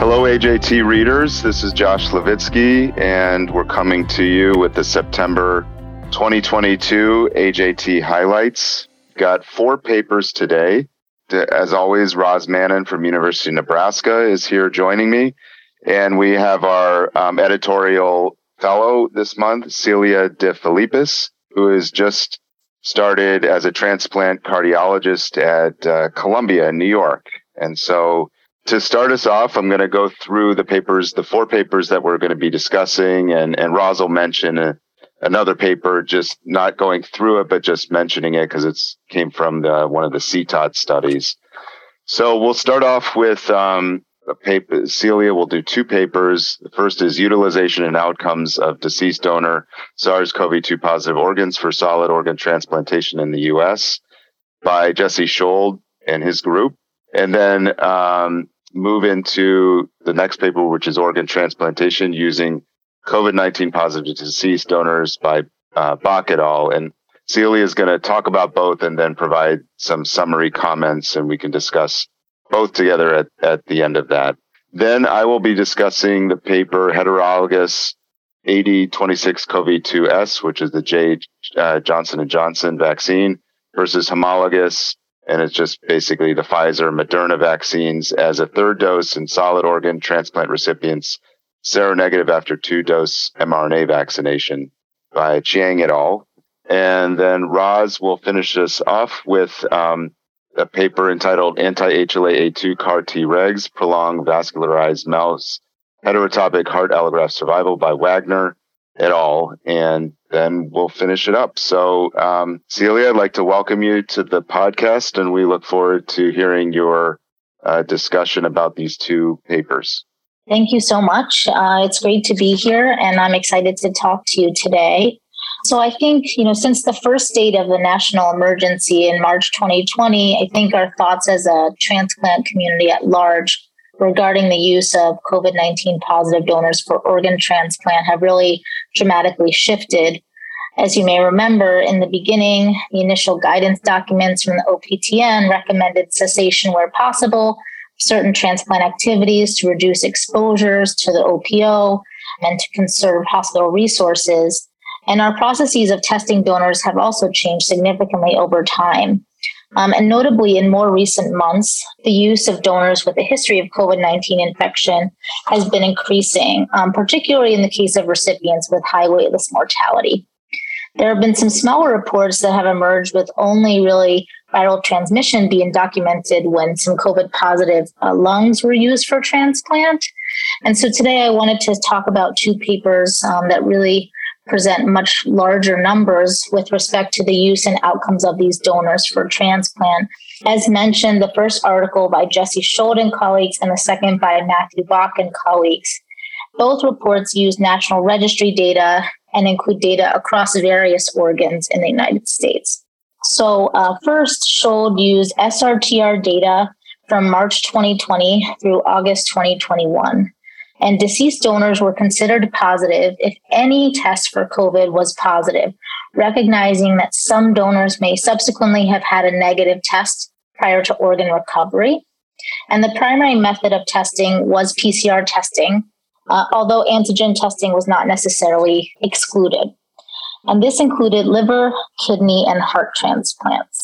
Hello, AJT readers. This is Josh Levitsky, and we're coming to you with the September 2022 AJT highlights. Got four papers today. As always, Roz Manin from University of Nebraska is here joining me, and we have our um, editorial fellow this month, Celia De Filippis, who has just started as a transplant cardiologist at uh, Columbia in New York, and so to start us off, I'm going to go through the papers, the four papers that we're going to be discussing, and and Roz will mention a, another paper, just not going through it, but just mentioning it because it's came from the, one of the CTOD studies. So we'll start off with um, a paper. Celia will do two papers. The first is utilization and outcomes of deceased donor SARS-CoV-2 positive organs for solid organ transplantation in the U.S. by Jesse Schold and his group and then um, move into the next paper, which is organ transplantation using COVID 19 positive deceased donors by uh, Bach et al. And Celia is going to talk about both and then provide some summary comments, and we can discuss both together at, at the end of that. Then I will be discussing the paper Heterologous AD26 CoV2S, which is the J. Uh, Johnson & Johnson vaccine versus homologous and it's just basically the Pfizer Moderna vaccines as a third dose in solid organ transplant recipients seronegative after two dose mRNA vaccination by Chiang et al. And then Roz will finish us off with um, a paper entitled Anti-HLA-A2 CAR Tregs Prolonged Vascularized Mouse Heterotopic Heart Allograft Survival by Wagner et al. And then we'll finish it up. So, um, Celia, I'd like to welcome you to the podcast, and we look forward to hearing your uh, discussion about these two papers. Thank you so much. Uh, it's great to be here, and I'm excited to talk to you today. So, I think, you know, since the first state of the national emergency in March 2020, I think our thoughts as a transplant community at large regarding the use of COVID 19 positive donors for organ transplant have really dramatically shifted. As you may remember, in the beginning, the initial guidance documents from the OPTN recommended cessation where possible, certain transplant activities to reduce exposures to the OPO and to conserve hospital resources. And our processes of testing donors have also changed significantly over time. Um, and notably, in more recent months, the use of donors with a history of COVID 19 infection has been increasing, um, particularly in the case of recipients with high waitlist mortality. There have been some smaller reports that have emerged with only really viral transmission being documented when some COVID positive uh, lungs were used for transplant. And so today I wanted to talk about two papers um, that really present much larger numbers with respect to the use and outcomes of these donors for transplant. As mentioned, the first article by Jesse Schold and colleagues and the second by Matthew Bach and colleagues. Both reports use national registry data and include data across various organs in the United States. So, uh, first, Schold used SRTR data from March 2020 through August 2021 and deceased donors were considered positive if any test for COVID was positive, recognizing that some donors may subsequently have had a negative test prior to organ recovery. And the primary method of testing was PCR testing, uh, although antigen testing was not necessarily excluded. And this included liver, kidney, and heart transplants.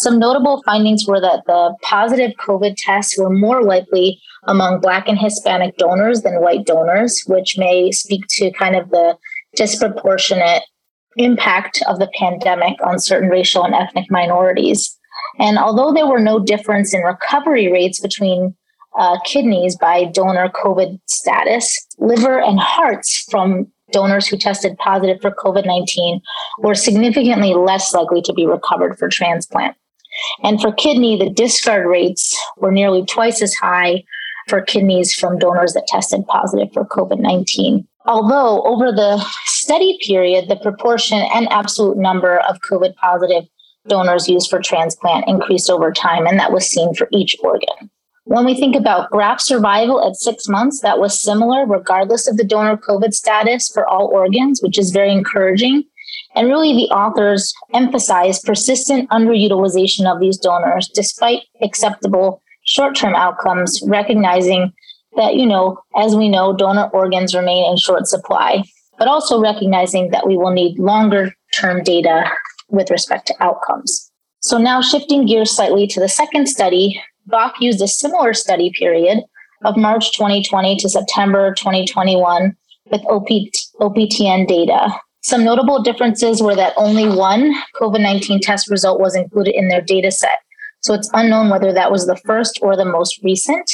Some notable findings were that the positive COVID tests were more likely among Black and Hispanic donors than white donors, which may speak to kind of the disproportionate impact of the pandemic on certain racial and ethnic minorities. And although there were no difference in recovery rates between uh, kidneys by donor COVID status, liver and hearts from donors who tested positive for COVID 19 were significantly less likely to be recovered for transplant. And for kidney, the discard rates were nearly twice as high for kidneys from donors that tested positive for COVID 19. Although over the study period, the proportion and absolute number of COVID positive donors used for transplant increased over time, and that was seen for each organ. When we think about graft survival at six months, that was similar regardless of the donor COVID status for all organs, which is very encouraging. And really, the authors emphasize persistent underutilization of these donors despite acceptable short term outcomes, recognizing that, you know, as we know, donor organs remain in short supply, but also recognizing that we will need longer term data with respect to outcomes. So now shifting gears slightly to the second study, Bach used a similar study period of March 2020 to September 2021 with OPT, OPTN data. Some notable differences were that only one COVID 19 test result was included in their data set. So it's unknown whether that was the first or the most recent.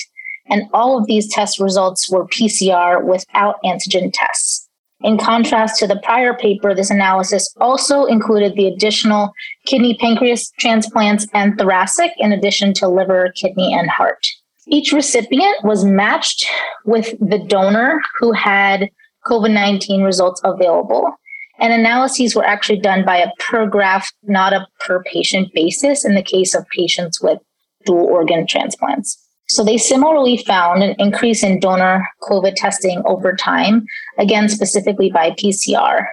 And all of these test results were PCR without antigen tests. In contrast to the prior paper, this analysis also included the additional kidney pancreas transplants and thoracic, in addition to liver, kidney, and heart. Each recipient was matched with the donor who had COVID 19 results available. And analyses were actually done by a per graft, not a per patient basis in the case of patients with dual organ transplants. So they similarly found an increase in donor COVID testing over time, again, specifically by PCR.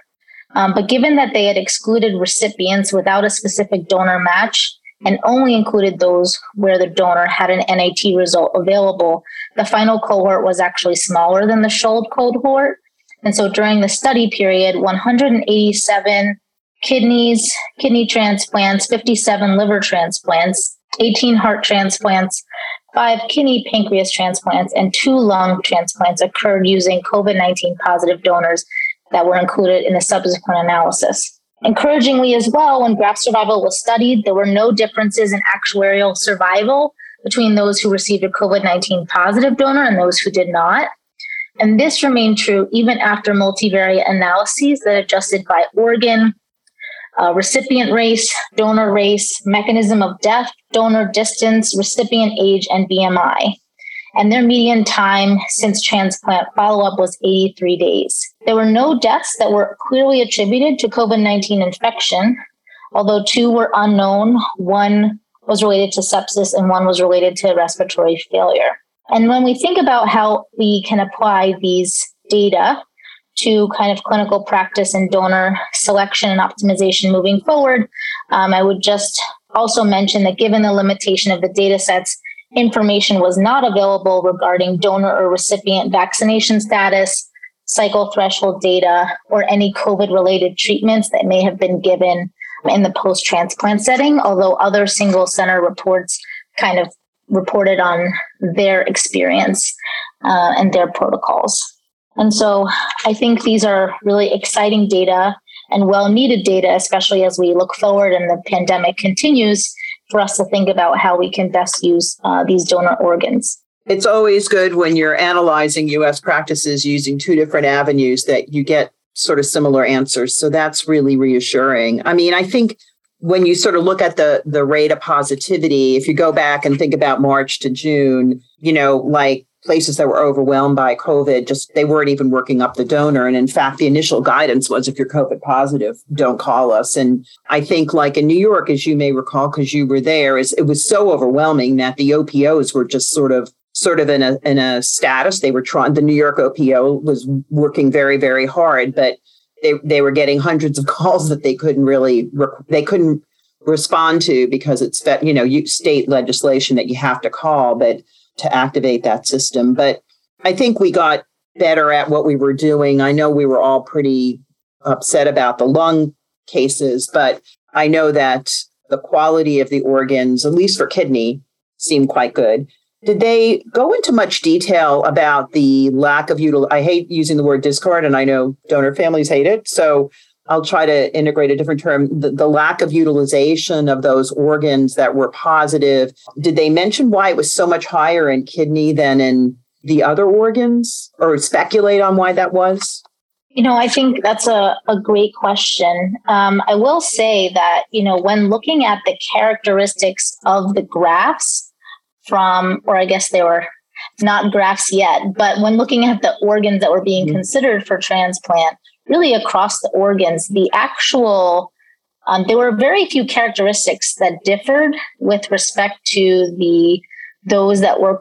Um, but given that they had excluded recipients without a specific donor match and only included those where the donor had an NAT result available, the final cohort was actually smaller than the Schuld cohort. And so during the study period, 187 kidneys, kidney transplants, 57 liver transplants, 18 heart transplants, five kidney pancreas transplants, and two lung transplants occurred using COVID 19 positive donors that were included in the subsequent analysis. Encouragingly, as well, when graft survival was studied, there were no differences in actuarial survival between those who received a COVID 19 positive donor and those who did not. And this remained true even after multivariate analyses that adjusted by organ, uh, recipient race, donor race, mechanism of death, donor distance, recipient age, and BMI. And their median time since transplant follow up was 83 days. There were no deaths that were clearly attributed to COVID 19 infection, although two were unknown. One was related to sepsis and one was related to respiratory failure. And when we think about how we can apply these data to kind of clinical practice and donor selection and optimization moving forward, um, I would just also mention that given the limitation of the data sets, information was not available regarding donor or recipient vaccination status, cycle threshold data, or any COVID related treatments that may have been given in the post transplant setting, although other single center reports kind of reported on their experience uh, and their protocols. And so I think these are really exciting data and well needed data, especially as we look forward and the pandemic continues for us to think about how we can best use uh, these donor organs. It's always good when you're analyzing US practices using two different avenues that you get sort of similar answers. So that's really reassuring. I mean, I think when you sort of look at the the rate of positivity, if you go back and think about March to June, you know, like places that were overwhelmed by COVID, just they weren't even working up the donor. And in fact, the initial guidance was if you're COVID positive, don't call us. And I think like in New York, as you may recall, because you were there, is it was so overwhelming that the OPOs were just sort of sort of in a in a status. They were trying the New York OPO was working very, very hard, but they they were getting hundreds of calls that they couldn't really they couldn't respond to because it's you know state legislation that you have to call but to activate that system. But i think we got better at what we were doing. I know we were all pretty upset about the lung cases but i know that the quality of the organs at least for kidney seemed quite good did they go into much detail about the lack of util? I hate using the word discard, and I know donor families hate it. So I'll try to integrate a different term. The, the, lack of utilization of those organs that were positive. Did they mention why it was so much higher in kidney than in the other organs, or speculate on why that was? You know, I think that's a, a great question. Um, I will say that, you know, when looking at the characteristics of the grafts, from, or I guess they were not grafts yet, but when looking at the organs that were being mm-hmm. considered for transplant, really across the organs, the actual um, there were very few characteristics that differed with respect to the those that were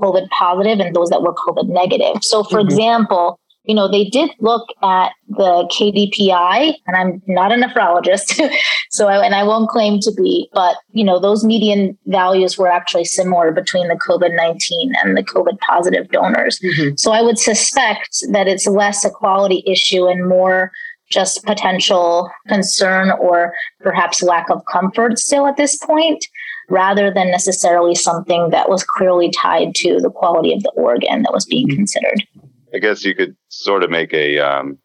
COVID positive and those that were COVID negative. So, for mm-hmm. example, you know, they did look at the KDPI, and I'm not a nephrologist, so I, and I won't claim to be, but you know, those median values were actually similar between the COVID 19 and the COVID positive donors. Mm-hmm. So I would suspect that it's less a quality issue and more just potential concern or perhaps lack of comfort still at this point rather than necessarily something that was clearly tied to the quality of the organ that was being mm-hmm. considered. I guess you could sort of make a um,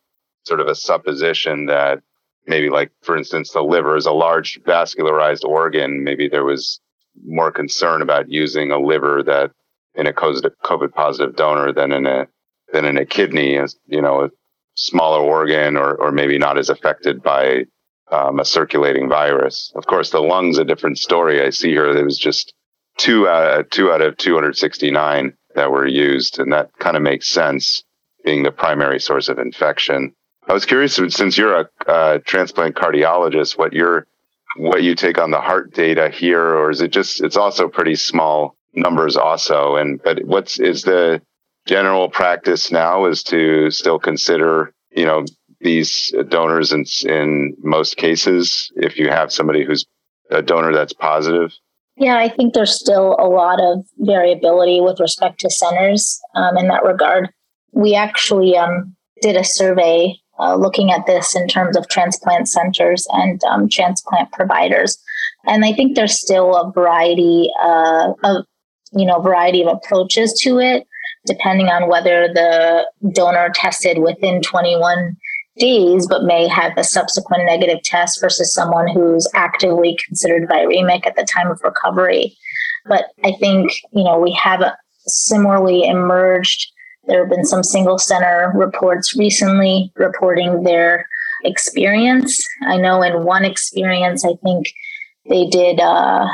sort of a supposition that maybe, like for instance, the liver is a large vascularized organ. Maybe there was more concern about using a liver that in a COVID positive donor than in a than in a kidney, as you know, a smaller organ or or maybe not as affected by um, a circulating virus. Of course, the lungs a different story. I see here there was just two out of, two out of 269 that were used, and that kind of makes sense, being the primary source of infection. I was curious, since you're a uh, transplant cardiologist, what your what you take on the heart data here, or is it just it's also pretty small numbers also, and but what's is the general practice now is to still consider you know these donors in in most cases if you have somebody who's a donor that's positive yeah, I think there's still a lot of variability with respect to centers um, in that regard. We actually um, did a survey uh, looking at this in terms of transplant centers and um, transplant providers, and I think there's still a variety uh, of you know variety of approaches to it, depending on whether the donor tested within 21 days, but may have a subsequent negative test versus someone who's actively considered viremic at the time of recovery. But I think, you know, we have similarly emerged. There have been some single center reports recently reporting their experience. I know in one experience, I think they did, uh,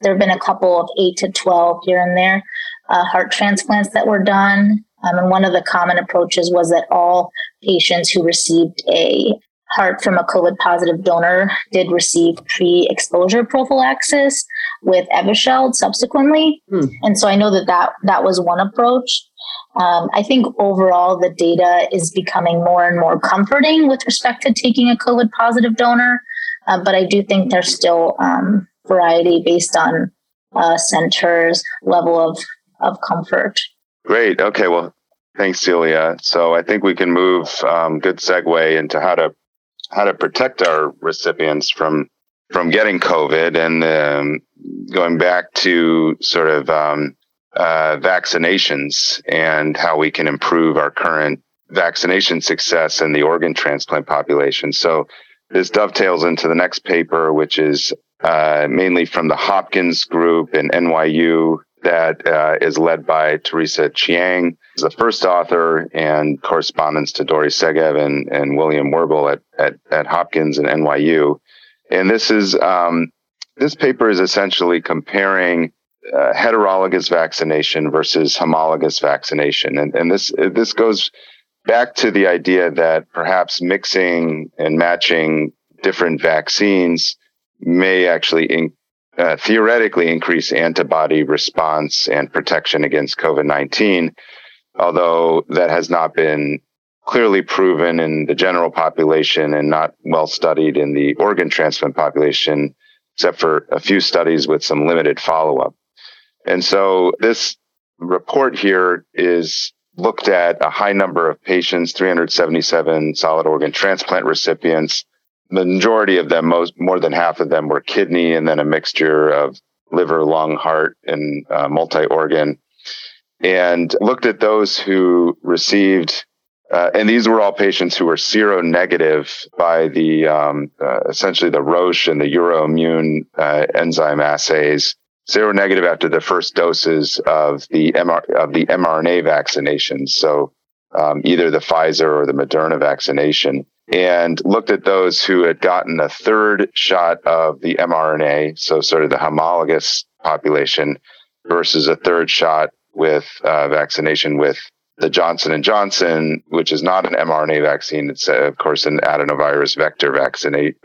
there have been a couple of eight to 12 here and there uh, heart transplants that were done. Um, and one of the common approaches was that all patients who received a heart from a COVID positive donor did receive pre exposure prophylaxis with Evusheld subsequently. Hmm. And so I know that, that that was one approach. Um, I think overall the data is becoming more and more comforting with respect to taking a COVID positive donor. Uh, but I do think there's still um, variety based on uh, centers' level of, of comfort. Great. Okay. Well, thanks, Celia. So I think we can move um, good segue into how to how to protect our recipients from from getting COVID and um, going back to sort of um, uh, vaccinations and how we can improve our current vaccination success in the organ transplant population. So this dovetails into the next paper, which is uh, mainly from the Hopkins group and NYU that uh, is led by Teresa Chiang, the first author and correspondence to Dori Segev and, and William Wirbel at, at, at Hopkins and NYU. And this is um, this paper is essentially comparing uh, heterologous vaccination versus homologous vaccination, and, and this this goes back to the idea that perhaps mixing and matching different vaccines may actually in, uh, theoretically increase antibody response and protection against COVID 19, although that has not been clearly proven in the general population and not well studied in the organ transplant population, except for a few studies with some limited follow up. And so this report here is looked at a high number of patients, 377 solid organ transplant recipients the majority of them, most more than half of them, were kidney, and then a mixture of liver, lung, heart, and uh, multi-organ. And looked at those who received, uh, and these were all patients who were seronegative by the um, uh, essentially the Roche and the Euroimmun uh, enzyme assays. Seronegative after the first doses of the MR, of the mRNA vaccinations, so um, either the Pfizer or the Moderna vaccination and looked at those who had gotten a third shot of the mRNA, so sort of the homologous population, versus a third shot with uh, vaccination with the Johnson and Johnson, which is not an mRNA vaccine. It's uh, of course an adenovirus vector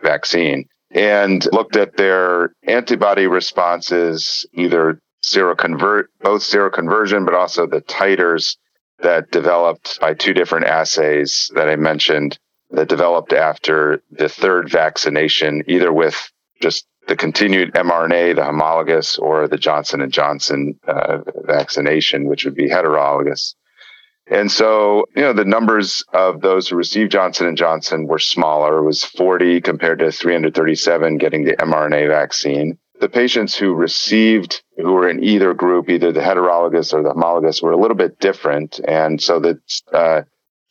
vaccine, and looked at their antibody responses, either seroconvert, both seroconversion, but also the titers that developed by two different assays that I mentioned that developed after the third vaccination, either with just the continued mRNA, the homologous, or the Johnson and Johnson uh, vaccination, which would be heterologous. And so, you know, the numbers of those who received Johnson and Johnson were smaller. It was 40 compared to 337 getting the mRNA vaccine. The patients who received, who were in either group, either the heterologous or the homologous, were a little bit different. And so the uh,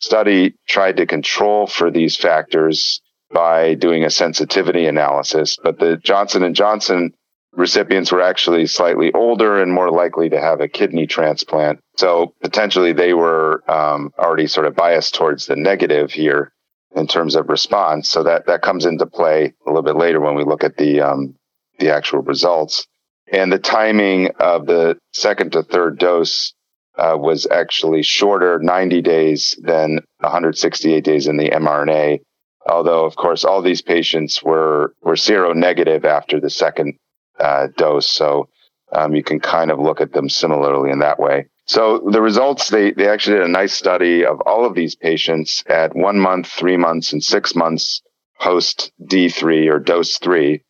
study tried to control for these factors by doing a sensitivity analysis. But the Johnson and Johnson recipients were actually slightly older and more likely to have a kidney transplant. So potentially they were um, already sort of biased towards the negative here in terms of response. So that that comes into play a little bit later when we look at the um, the actual results. And the timing of the second to third dose uh, was actually shorter, 90 days than 168 days in the mRNA. Although, of course, all these patients were were seronegative after the second uh, dose, so um, you can kind of look at them similarly in that way. So the results they they actually did a nice study of all of these patients at one month, three months, and six months post D3 or dose three,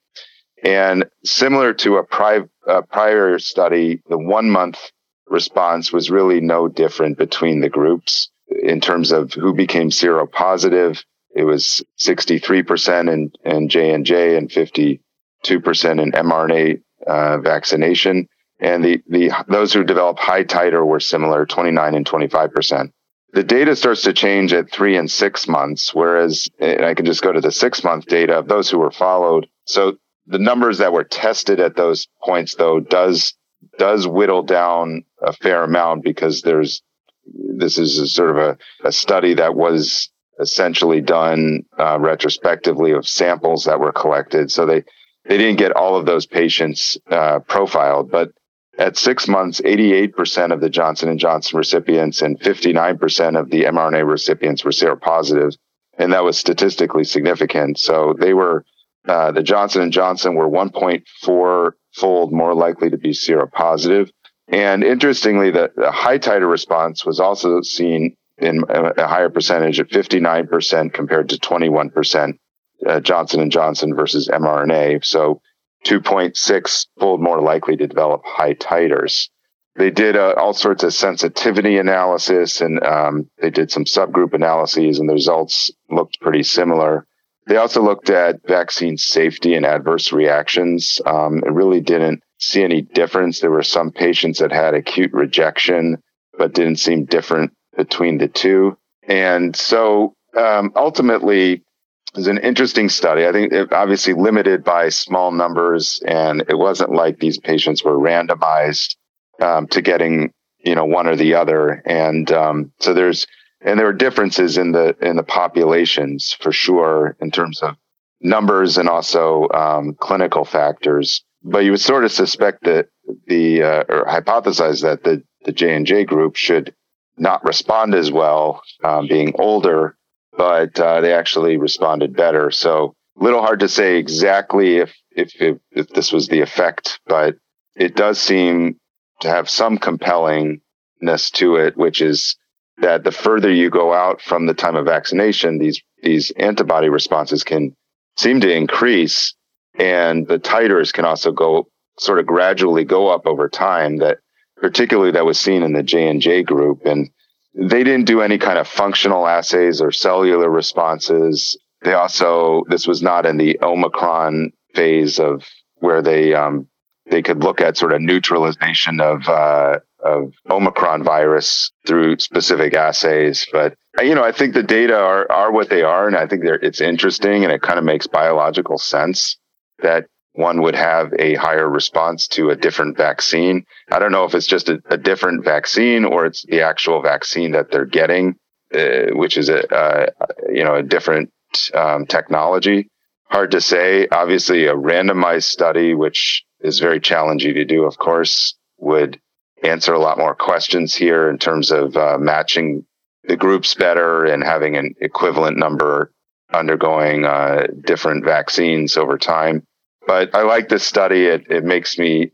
and similar to a, pri- a prior study, the one month response was really no different between the groups in terms of who became seropositive it was 63% in, in J&J and 52% in mRNA uh, vaccination. And the, the, those who developed high titer were similar, 29 and 25%. The data starts to change at three and six months, whereas, and I can just go to the six month data of those who were followed. So the numbers that were tested at those points, though, does, does whittle down a fair amount because there's, this is a sort of a, a study that was essentially done uh, retrospectively of samples that were collected. So they, they didn't get all of those patients uh, profiled, but at six months, 88% of the Johnson and Johnson recipients and 59% of the mRNA recipients were seropositive, and that was statistically significant. So they were uh, the Johnson and Johnson were 1.4 fold more likely to be seropositive. And interestingly, the, the high titer response was also seen in a higher percentage at 59% compared to 21% uh, Johnson and Johnson versus mRNA. So 2.6 fold more likely to develop high titers. They did uh, all sorts of sensitivity analysis and um, they did some subgroup analyses and the results looked pretty similar. They also looked at vaccine safety and adverse reactions. Um, it really didn't see any difference. There were some patients that had acute rejection, but didn't seem different between the two. And so um, ultimately, it was an interesting study. I think it obviously limited by small numbers, and it wasn't like these patients were randomized um, to getting you know one or the other. And um, so there's and there are differences in the in the populations for sure in terms of numbers and also um, clinical factors. But you would sort of suspect that the uh, or hypothesize that the the J and J group should not respond as well, um, being older, but uh, they actually responded better. So, little hard to say exactly if if if, if this was the effect, but it does seem to have some compellingness to it, which is that the further you go out from the time of vaccination, these these antibody responses can seem to increase, and the titers can also go sort of gradually go up over time. That particularly that was seen in the J and J group, and they didn't do any kind of functional assays or cellular responses. They also this was not in the Omicron phase of where they um, they could look at sort of neutralization of uh, of Omicron virus through specific assays. But you know, I think the data are are what they are, and I think it's interesting, and it kind of makes biological sense that one would have a higher response to a different vaccine. I don't know if it's just a, a different vaccine or it's the actual vaccine that they're getting, uh, which is a, uh, you know, a different um, technology. Hard to say. Obviously, a randomized study, which is very challenging to do, of course, would answer a lot more questions here in terms of uh, matching the groups better and having an equivalent number undergoing uh, different vaccines over time. But I like this study. It, it makes me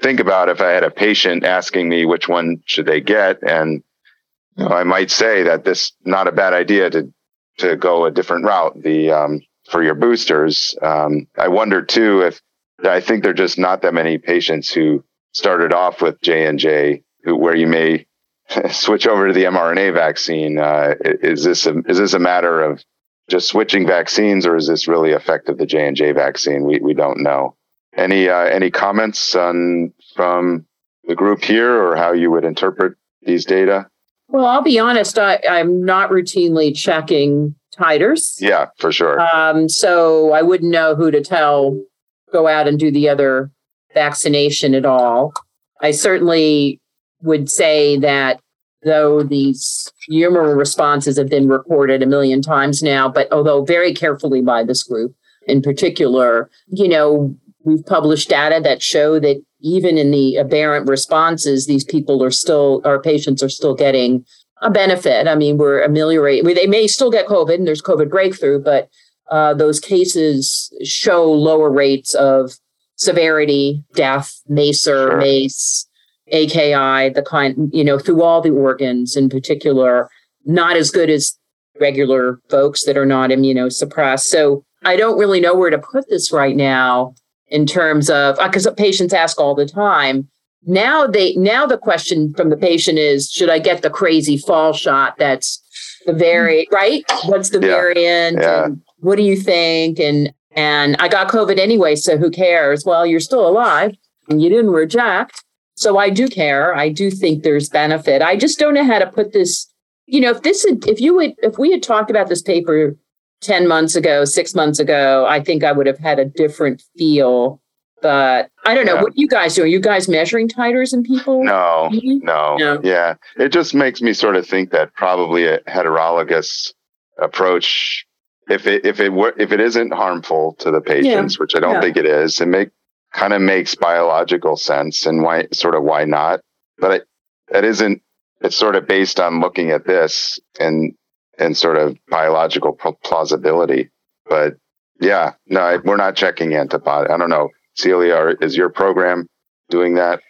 think about if I had a patient asking me which one should they get. And I might say that this not a bad idea to to go a different route. The um, for your boosters, um, I wonder too if I think there are just not that many patients who started off with J and J, where you may switch over to the mRNA vaccine. Uh, is this a, is this a matter of just switching vaccines, or is this really effective the J and J vaccine? We we don't know. Any uh, any comments on from the group here, or how you would interpret these data? Well, I'll be honest. I, I'm not routinely checking titers. Yeah, for sure. Um, so I wouldn't know who to tell go out and do the other vaccination at all. I certainly would say that though these humoral responses have been reported a million times now, but although very carefully by this group in particular, you know, we've published data that show that even in the aberrant responses, these people are still, our patients are still getting a benefit. I mean, we're ameliorating, they may still get COVID and there's COVID breakthrough, but uh, those cases show lower rates of severity, death, MACER, sure. MACE, AKI, the kind, you know, through all the organs in particular, not as good as regular folks that are not immunosuppressed. So I don't really know where to put this right now in terms of because uh, patients ask all the time. Now they now the question from the patient is, should I get the crazy fall shot? That's the very right. What's the yeah. variant? Yeah. what do you think? And and I got COVID anyway, so who cares? Well, you're still alive and you didn't reject. So I do care. I do think there's benefit. I just don't know how to put this. You know, if this had, if you would, if we had talked about this paper 10 months ago, six months ago, I think I would have had a different feel. But I don't know. Yeah. What you guys do? Are you guys measuring titers in people? No, mm-hmm? no, no. Yeah. It just makes me sort of think that probably a heterologous approach, if it if it were if it isn't harmful to the patients, yeah. which I don't yeah. think it is, it make kind of makes biological sense and why sort of why not. But it, it isn't it's sort of based on looking at this and and sort of biological plausibility. But yeah, no, we're not checking antibody. I don't know, Celia, is your program doing that?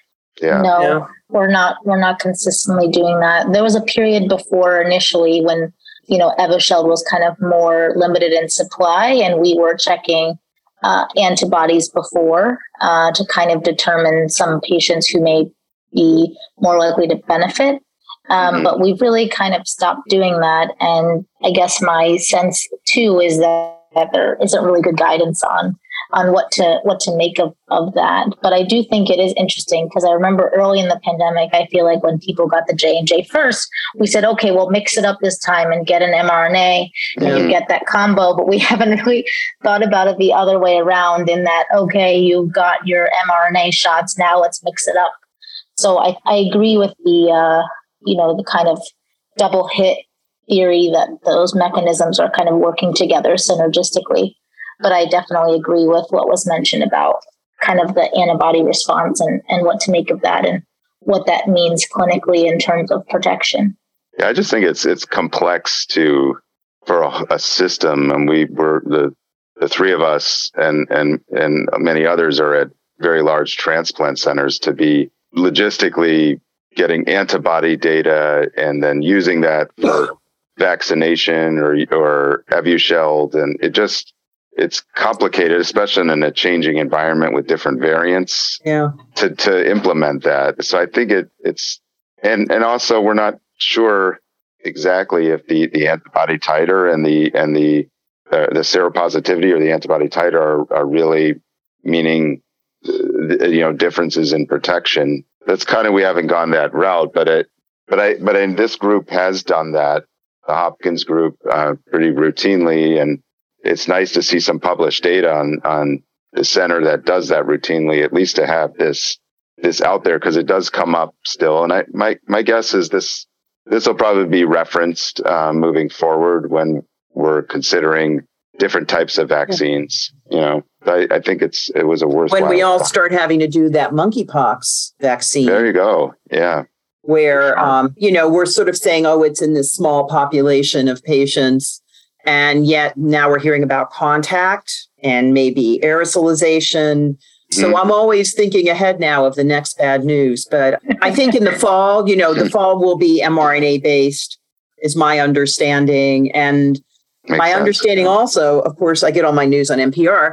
Yeah. No, yeah. we're not. We're not consistently doing that. There was a period before initially when you know Evusheld was kind of more limited in supply, and we were checking uh, antibodies before uh, to kind of determine some patients who may be more likely to benefit. Um, mm-hmm. But we've really kind of stopped doing that. And I guess my sense too is that, that there isn't really good guidance on on what to what to make of, of that. But I do think it is interesting because I remember early in the pandemic, I feel like when people got the J and J first, we said, okay, we'll mix it up this time and get an mRNA and yeah. you get that combo. But we haven't really thought about it the other way around in that, okay, you've got your mRNA shots, now let's mix it up. So I, I agree with the uh, you know, the kind of double hit theory that those mechanisms are kind of working together synergistically. But I definitely agree with what was mentioned about kind of the antibody response and, and what to make of that and what that means clinically in terms of protection. Yeah, I just think it's it's complex to for a, a system, and we were the the three of us and and and many others are at very large transplant centers to be logistically getting antibody data and then using that for vaccination or or Evusheld, and it just it's complicated, especially in a changing environment with different variants. Yeah. To to implement that, so I think it it's and and also we're not sure exactly if the the antibody titer and the and the uh, the seropositivity or the antibody titer are, are really meaning uh, you know differences in protection that's kind of we haven't gone that route, but it, but I, but in this group has done that. The Hopkins group uh, pretty routinely, and it's nice to see some published data on on the center that does that routinely. At least to have this this out there because it does come up still. And I my my guess is this this will probably be referenced uh, moving forward when we're considering different types of vaccines. You know, I, I, think it's it was a worthwhile. When we all start having to do that monkeypox vaccine. There you go. Yeah. Where um, you know we're sort of saying, oh, it's in this small population of patients, and yet now we're hearing about contact and maybe aerosolization. So mm. I'm always thinking ahead now of the next bad news. But I think in the fall, you know, the fall will be mRNA based, is my understanding. And Makes my sense. understanding also, of course, I get all my news on NPR,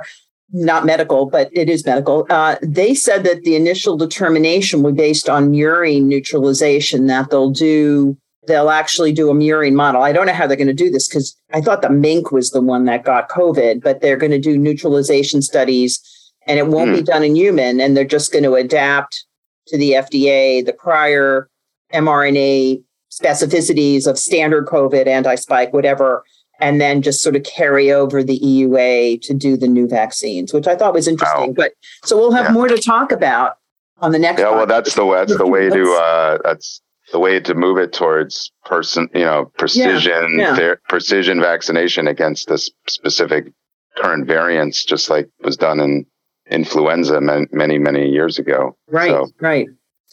not medical, but it is medical. Uh, they said that the initial determination was based on murine neutralization, that they'll do they'll actually do a murine model. I don't know how they're going to do this because I thought the mink was the one that got COVID, but they're going to do neutralization studies and it won't mm. be hmm. done in human. And they're just going to adapt to the FDA the prior mRNA specificities of standard COVID, anti spike, whatever, and then just sort of carry over the EUA to do the new vaccines, which I thought was interesting. Wow. But so we'll have yeah. more to talk about on the next. Yeah, well, that's the that's the way to uh, that's the way to move it towards person, you know, precision, yeah, yeah. Ther- precision vaccination against this specific current variants, just like was done in influenza many, many years ago. Right, so, right.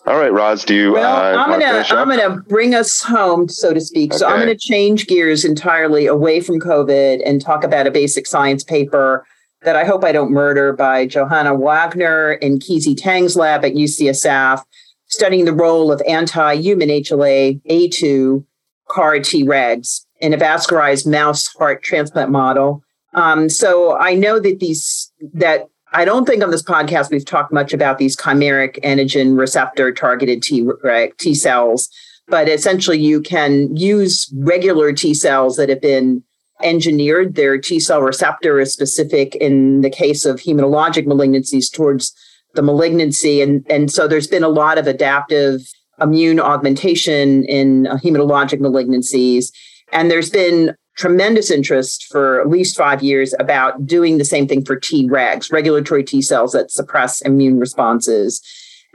All right, Roz, do you? Well, uh, I'm gonna I'm gonna bring us home, so to speak. Okay. So I'm gonna change gears entirely away from COVID and talk about a basic science paper that I hope I don't murder by Johanna Wagner in Kezhi Tang's lab at UCSF studying the role of anti-human HLA A2 CAR Tregs in a vascularized mouse heart transplant model. Um, so I know that these that I don't think on this podcast we've talked much about these chimeric antigen receptor targeted T, T cells, but essentially you can use regular T cells that have been engineered. Their T cell receptor is specific in the case of hematologic malignancies towards the malignancy. And, and so there's been a lot of adaptive immune augmentation in uh, hematologic malignancies. And there's been tremendous interest for at least five years about doing the same thing for Tregs, regulatory T cells that suppress immune responses.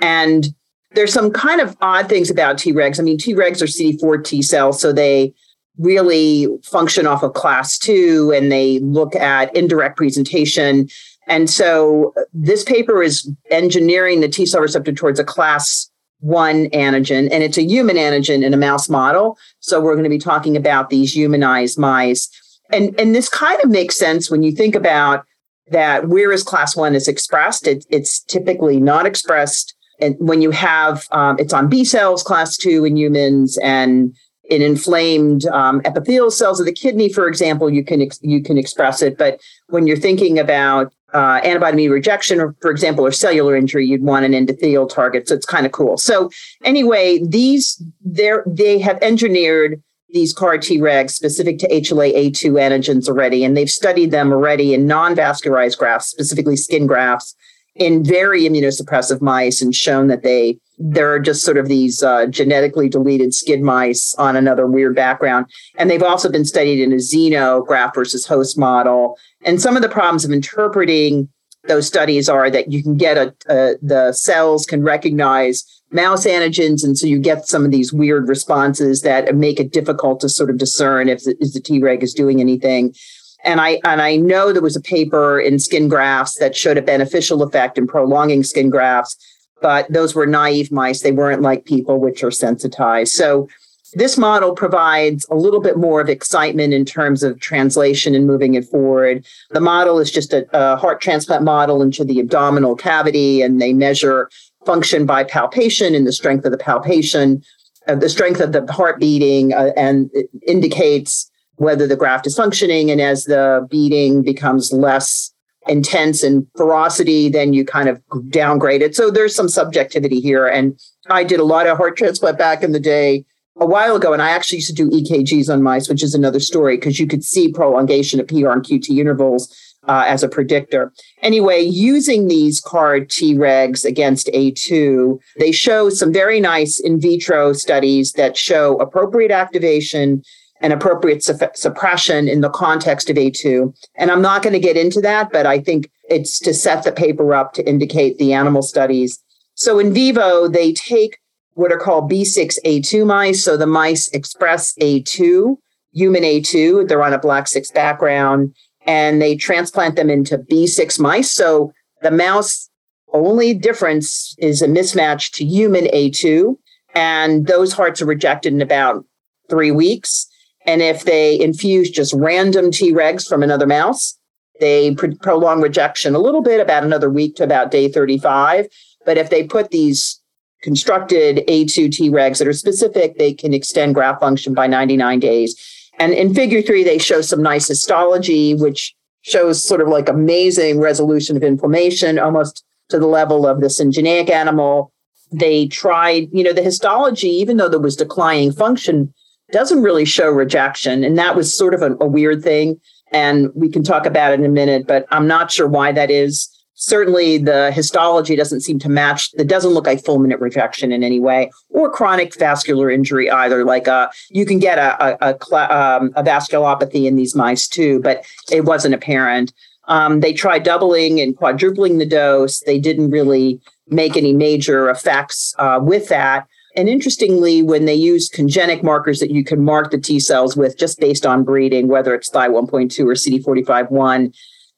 And there's some kind of odd things about Tregs. I mean, Tregs are CD4 T cells, so they really function off of class two and they look at indirect presentation. And so uh, this paper is engineering the T cell receptor towards a class one antigen, and it's a human antigen in a mouse model. So we're going to be talking about these humanized mice. And, and this kind of makes sense when you think about that where is class one is expressed. It, it's typically not expressed. And when you have, um, it's on B cells, class two in humans, and in inflamed um, epithelial cells of the kidney, for example, you can ex- you can express it. But when you're thinking about uh, antibody rejection, or for example, or cellular injury, you'd want an endothelial target. So it's kind of cool. So anyway, these they they have engineered these CAR Tregs specific to HLA-A2 antigens already, and they've studied them already in non-vascularized grafts, specifically skin grafts, in very immunosuppressive mice, and shown that they there are just sort of these uh, genetically deleted skid mice on another weird background. And they've also been studied in a xeno graft versus host model. And some of the problems of interpreting those studies are that you can get a, a the cells can recognize mouse antigens, and so you get some of these weird responses that make it difficult to sort of discern if the, if the Treg is doing anything. And I and I know there was a paper in skin grafts that showed a beneficial effect in prolonging skin grafts but those were naive mice. They weren't like people, which are sensitized. So this model provides a little bit more of excitement in terms of translation and moving it forward. The model is just a, a heart transplant model into the abdominal cavity, and they measure function by palpation and the strength of the palpation, uh, the strength of the heart beating, uh, and it indicates whether the graft is functioning. And as the beating becomes less intense and ferocity, then you kind of downgrade it. So there's some subjectivity here. And I did a lot of heart transplant back in the day a while ago, and I actually used to do EKGs on mice, which is another story because you could see prolongation of PR and QT intervals uh, as a predictor. Anyway, using these CAR Tregs against A2, they show some very nice in vitro studies that show appropriate activation and appropriate su- suppression in the context of A2. And I'm not going to get into that, but I think it's to set the paper up to indicate the animal studies. So in vivo, they take what are called B6A2 mice. So the mice express A2, human A2. They're on a black 6 background, and they transplant them into B6 mice. So the mouse only difference is a mismatch to human A2. And those hearts are rejected in about three weeks. And if they infuse just random Tregs from another mouse, they prolong rejection a little bit, about another week to about day 35. But if they put these constructed A2 Tregs that are specific, they can extend graft function by 99 days. And in figure three, they show some nice histology, which shows sort of like amazing resolution of inflammation, almost to the level of the syngeneic animal. They tried, you know, the histology, even though there was declining function, doesn't really show rejection. And that was sort of a, a weird thing. And we can talk about it in a minute, but I'm not sure why that is certainly the histology doesn't seem to match it doesn't look like fulminant rejection in any way or chronic vascular injury either like a uh, you can get a a, a, um, a vasculopathy in these mice too but it wasn't apparent um, they tried doubling and quadrupling the dose they didn't really make any major effects uh, with that and interestingly, when they use congenic markers that you can mark the T cells with just based on breeding, whether it's Thy 1.2 or CD45-1,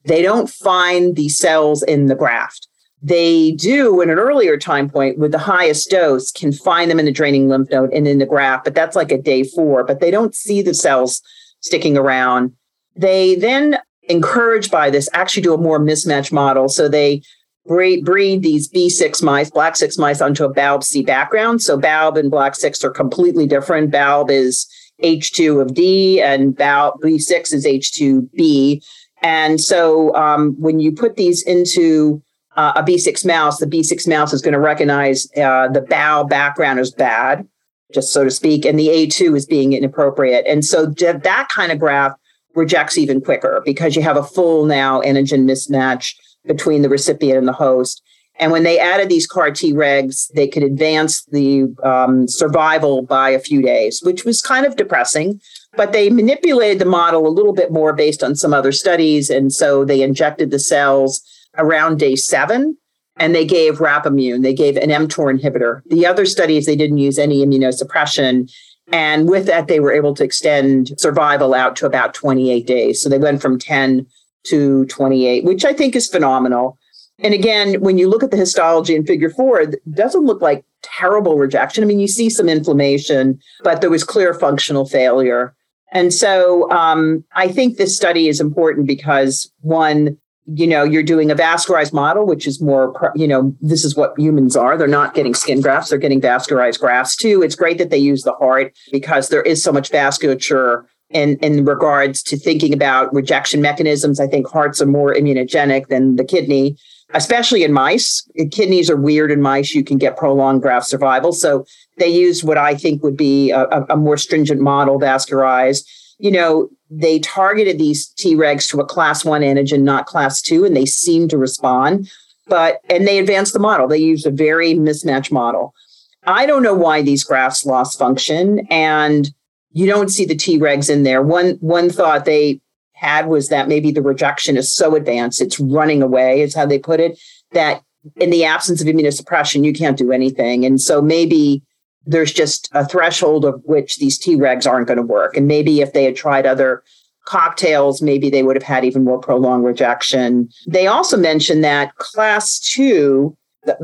they don't find the cells in the graft. They do in an earlier time point with the highest dose can find them in the draining lymph node and in the graft, but that's like a day four, but they don't see the cells sticking around. They then, encouraged by this, actually do a more mismatch model. So they breed, breed these B6 mice, black 6 mice onto a BALB C background. So BALB and black 6 are completely different. BALB is H2 of D and BALB B6 is H2B. And so um, when you put these into uh, a B6 mouse, the B6 mouse is going to recognize uh, the BAL background as bad, just so to speak, and the A2 is being inappropriate. And so that kind of graph rejects even quicker because you have a full now antigen mismatch between the recipient and the host. And when they added these CAR T regs, they could advance the um, survival by a few days, which was kind of depressing but they manipulated the model a little bit more based on some other studies. And so they injected the cells around day seven and they gave Rapamune, they gave an mTOR inhibitor. The other studies, they didn't use any immunosuppression. And with that, they were able to extend survival out to about 28 days. So they went from 10 to 28, which I think is phenomenal. And again, when you look at the histology in figure four, it doesn't look like terrible rejection. I mean, you see some inflammation, but there was clear functional failure. And so um, I think this study is important because one, you know, you're doing a vascularized model, which is more, you know, this is what humans are. They're not getting skin grafts, they're getting vascularized grafts too. It's great that they use the heart because there is so much vasculature in, in regards to thinking about rejection mechanisms. I think hearts are more immunogenic than the kidney especially in mice. Kidneys are weird in mice. You can get prolonged graft survival. So they used what I think would be a, a more stringent model, vascularized. You know, they targeted these Tregs to a class one antigen, not class two, and they seemed to respond. But, and they advanced the model. They used a very mismatched model. I don't know why these grafts lost function. And you don't see the Tregs in there. One one thought they had was that maybe the rejection is so advanced, it's running away, is how they put it, that in the absence of immunosuppression, you can't do anything. And so maybe there's just a threshold of which these Tregs aren't going to work. And maybe if they had tried other cocktails, maybe they would have had even more prolonged rejection. They also mentioned that class two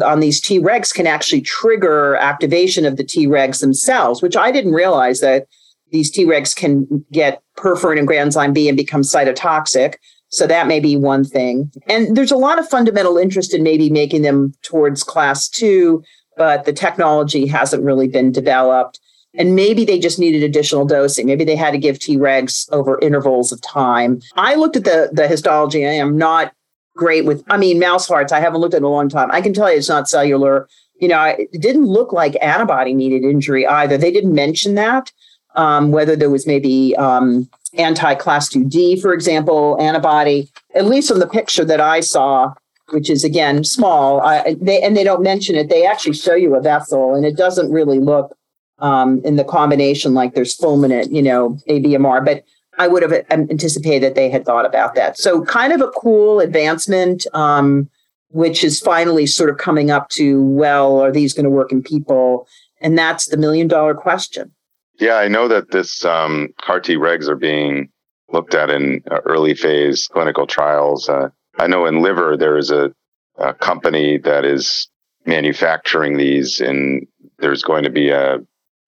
on these Tregs can actually trigger activation of the Tregs themselves, which I didn't realize that these Tregs can get perforin and granzyme B and become cytotoxic. So that may be one thing. And there's a lot of fundamental interest in maybe making them towards class two, but the technology hasn't really been developed. And maybe they just needed additional dosing. Maybe they had to give Tregs over intervals of time. I looked at the, the histology. I am not great with, I mean, mouse hearts. I haven't looked at in a long time. I can tell you it's not cellular. You know, it didn't look like antibody needed injury either. They didn't mention that um, whether there was maybe um, anti class 2D, for example, antibody, at least from the picture that I saw, which is again small, I, they, and they don't mention it, they actually show you a vessel and it doesn't really look um, in the combination like there's fulminant, you know, ABMR, but I would have anticipated that they had thought about that. So kind of a cool advancement, um, which is finally sort of coming up to, well, are these going to work in people? And that's the million dollar question. Yeah, I know that this um, CAR T regs are being looked at in uh, early phase clinical trials. Uh, I know in liver there is a, a, company that is manufacturing these, and there's going to be a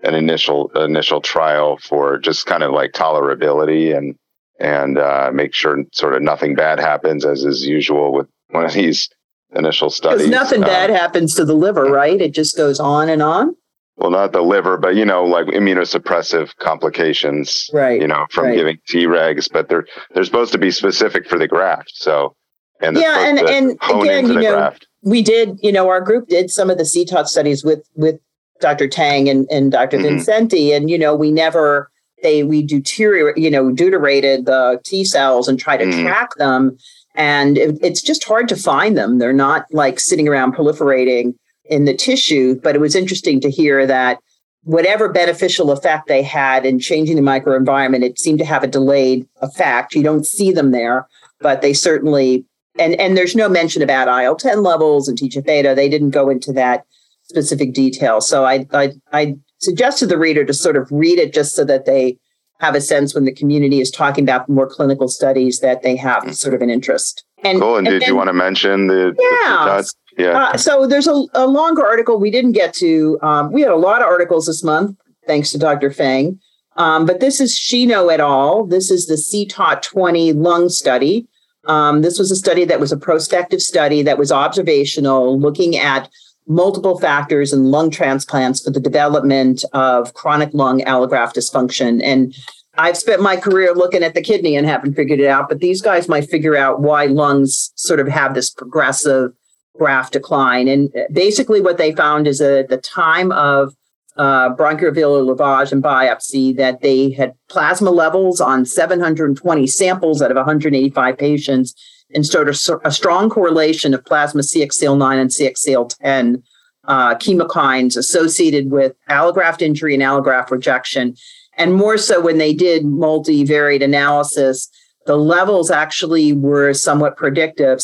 an initial initial trial for just kind of like tolerability and and uh, make sure sort of nothing bad happens, as is usual with one of these initial studies. Because nothing Um, bad happens to the liver, right? It just goes on and on. Well, not the liver, but you know, like immunosuppressive complications. Right. You know, from right. giving Tregs, but they're they're supposed to be specific for the graft. So, and Yeah, and- and again, you know, graft. we did, you know, our group did some of the CTOT studies with with Dr. Tang and, and doctor Mhm. Vincenti, and you know, we never they we deuteri you know deuterated the T cells and try to Mhm. track them, and it, it's just hard to find them. They're not like sitting around proliferating in the tissue. But it was interesting to hear that whatever beneficial effect they had in changing the microenvironment, it seemed to have a delayed effect. You don't see them there, but they certainly and and there's no mention about IL-10 levels and TGF beta. They didn't go into that specific detail. So I I I suggest to the reader to sort of read it just so that they have a sense when the community is talking about more clinical studies that they have mm-hmm. sort of an interest. And, Cool. And, did then- you want to mention the, the Yeah. CTOTs? Yeah. uh, so there's a, a longer article we didn't get to. Um, we had a lot of articles this month, thanks to Dr. Fang. Um, but this is Shino et al. This is the CTOT 20 lung study. Um, this was a study that was a prospective study that was observational, looking at multiple factors in lung transplants for the development of chronic lung allograft dysfunction. And I've spent my career looking at the kidney and haven't figured it out, but these guys might figure out why lungs sort of have this progressive graft decline. And basically, what they found is that at the time of uh, bronchoalveolar lavage and biopsy, that they had plasma levels on 720 samples out of 185 patients, and showed a, a strong correlation of plasma CXCL9 and CXCL10 uh, chemokines associated with allograft injury and allograft rejection. And more so when they did multivariate analysis, the levels actually were somewhat predictive,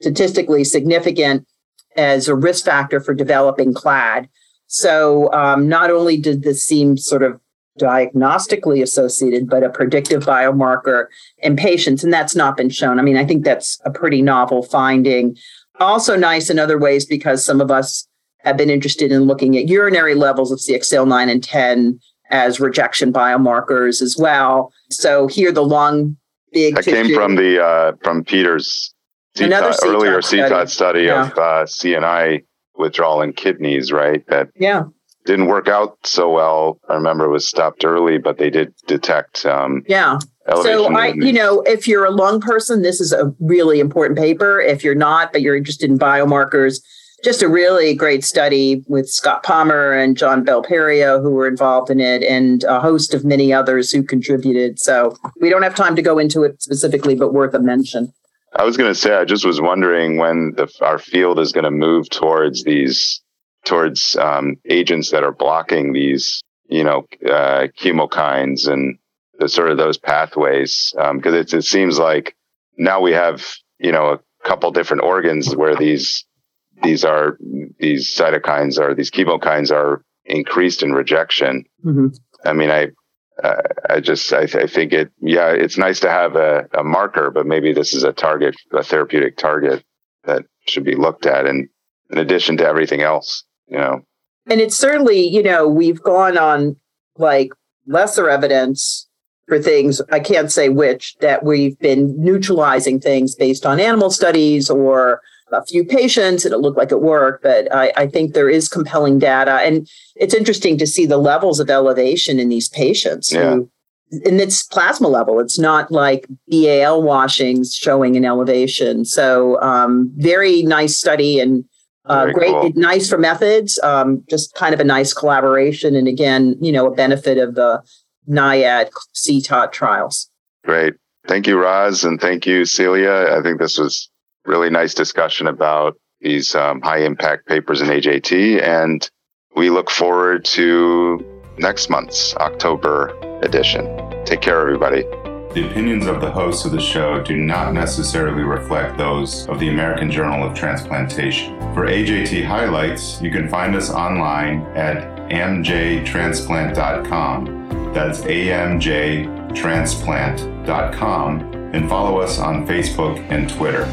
statistically significant as a risk factor for developing CLAD. So um, not only did this seem sort of diagnostically associated, but a predictive biomarker in patients, and that's not been shown. I mean, I think that's a pretty novel finding. Also nice in other ways because some of us have been interested in looking at urinary levels of CXCL9 and 10 as rejection biomarkers as well. So here the lung big That came from the uh, from Peter's CTOT, earlier CTOT study. Study Yeah. of uh, CNI withdrawal in kidneys, right? That yeah didn't work out so well. I remember it was stopped early, but they did detect um, yeah. So I, you know, if you're a lung person, this is a really important paper. If you're not, but you're interested in biomarkers, just a really great study with Scott Palmer and John Belperio who were involved in it, and a host of many others who contributed. So we don't have time to go into it specifically, but worth a mention. I was going to say, I just was wondering when the, our field is going to move towards these, towards um, agents that are blocking these, you know, uh, chemokines and the sort of those pathways. Because it, it seems like now we have, you know, a couple different organs where these these are these cytokines are these chemokines are increased in rejection. Mhm. I mean, I uh, I just I, I think it yeah it's nice to have a, a marker, but maybe this is a target, a therapeutic target that should be looked at, and in addition to everything else, you know. And it's certainly, you know, we've gone on like lesser evidence for things, I can't say which, that we've been neutralizing things based on animal studies or a few patients and it looked like it worked. But I, I think there is compelling data. And it's interesting to see the levels of elevation in these patients. Yeah. Who, and it's plasma level. It's not like BAL washings showing an elevation. So um, very nice study and uh, great, cool. nice for methods. Um, just kind of a nice collaboration, and again, you know, a benefit of the NIAID CTOT trials. Great, thank you, Roz, and thank you, Celia. I think this was really nice discussion about these um, high impact papers in AJT, and we look forward to next month's October edition. Take care, everybody. The opinions of the hosts of the show do not necessarily reflect those of the American Journal of Transplantation. For AJT highlights, you can find us online at amjtransplant.com. That's amjtransplant.com and follow us on Facebook and Twitter.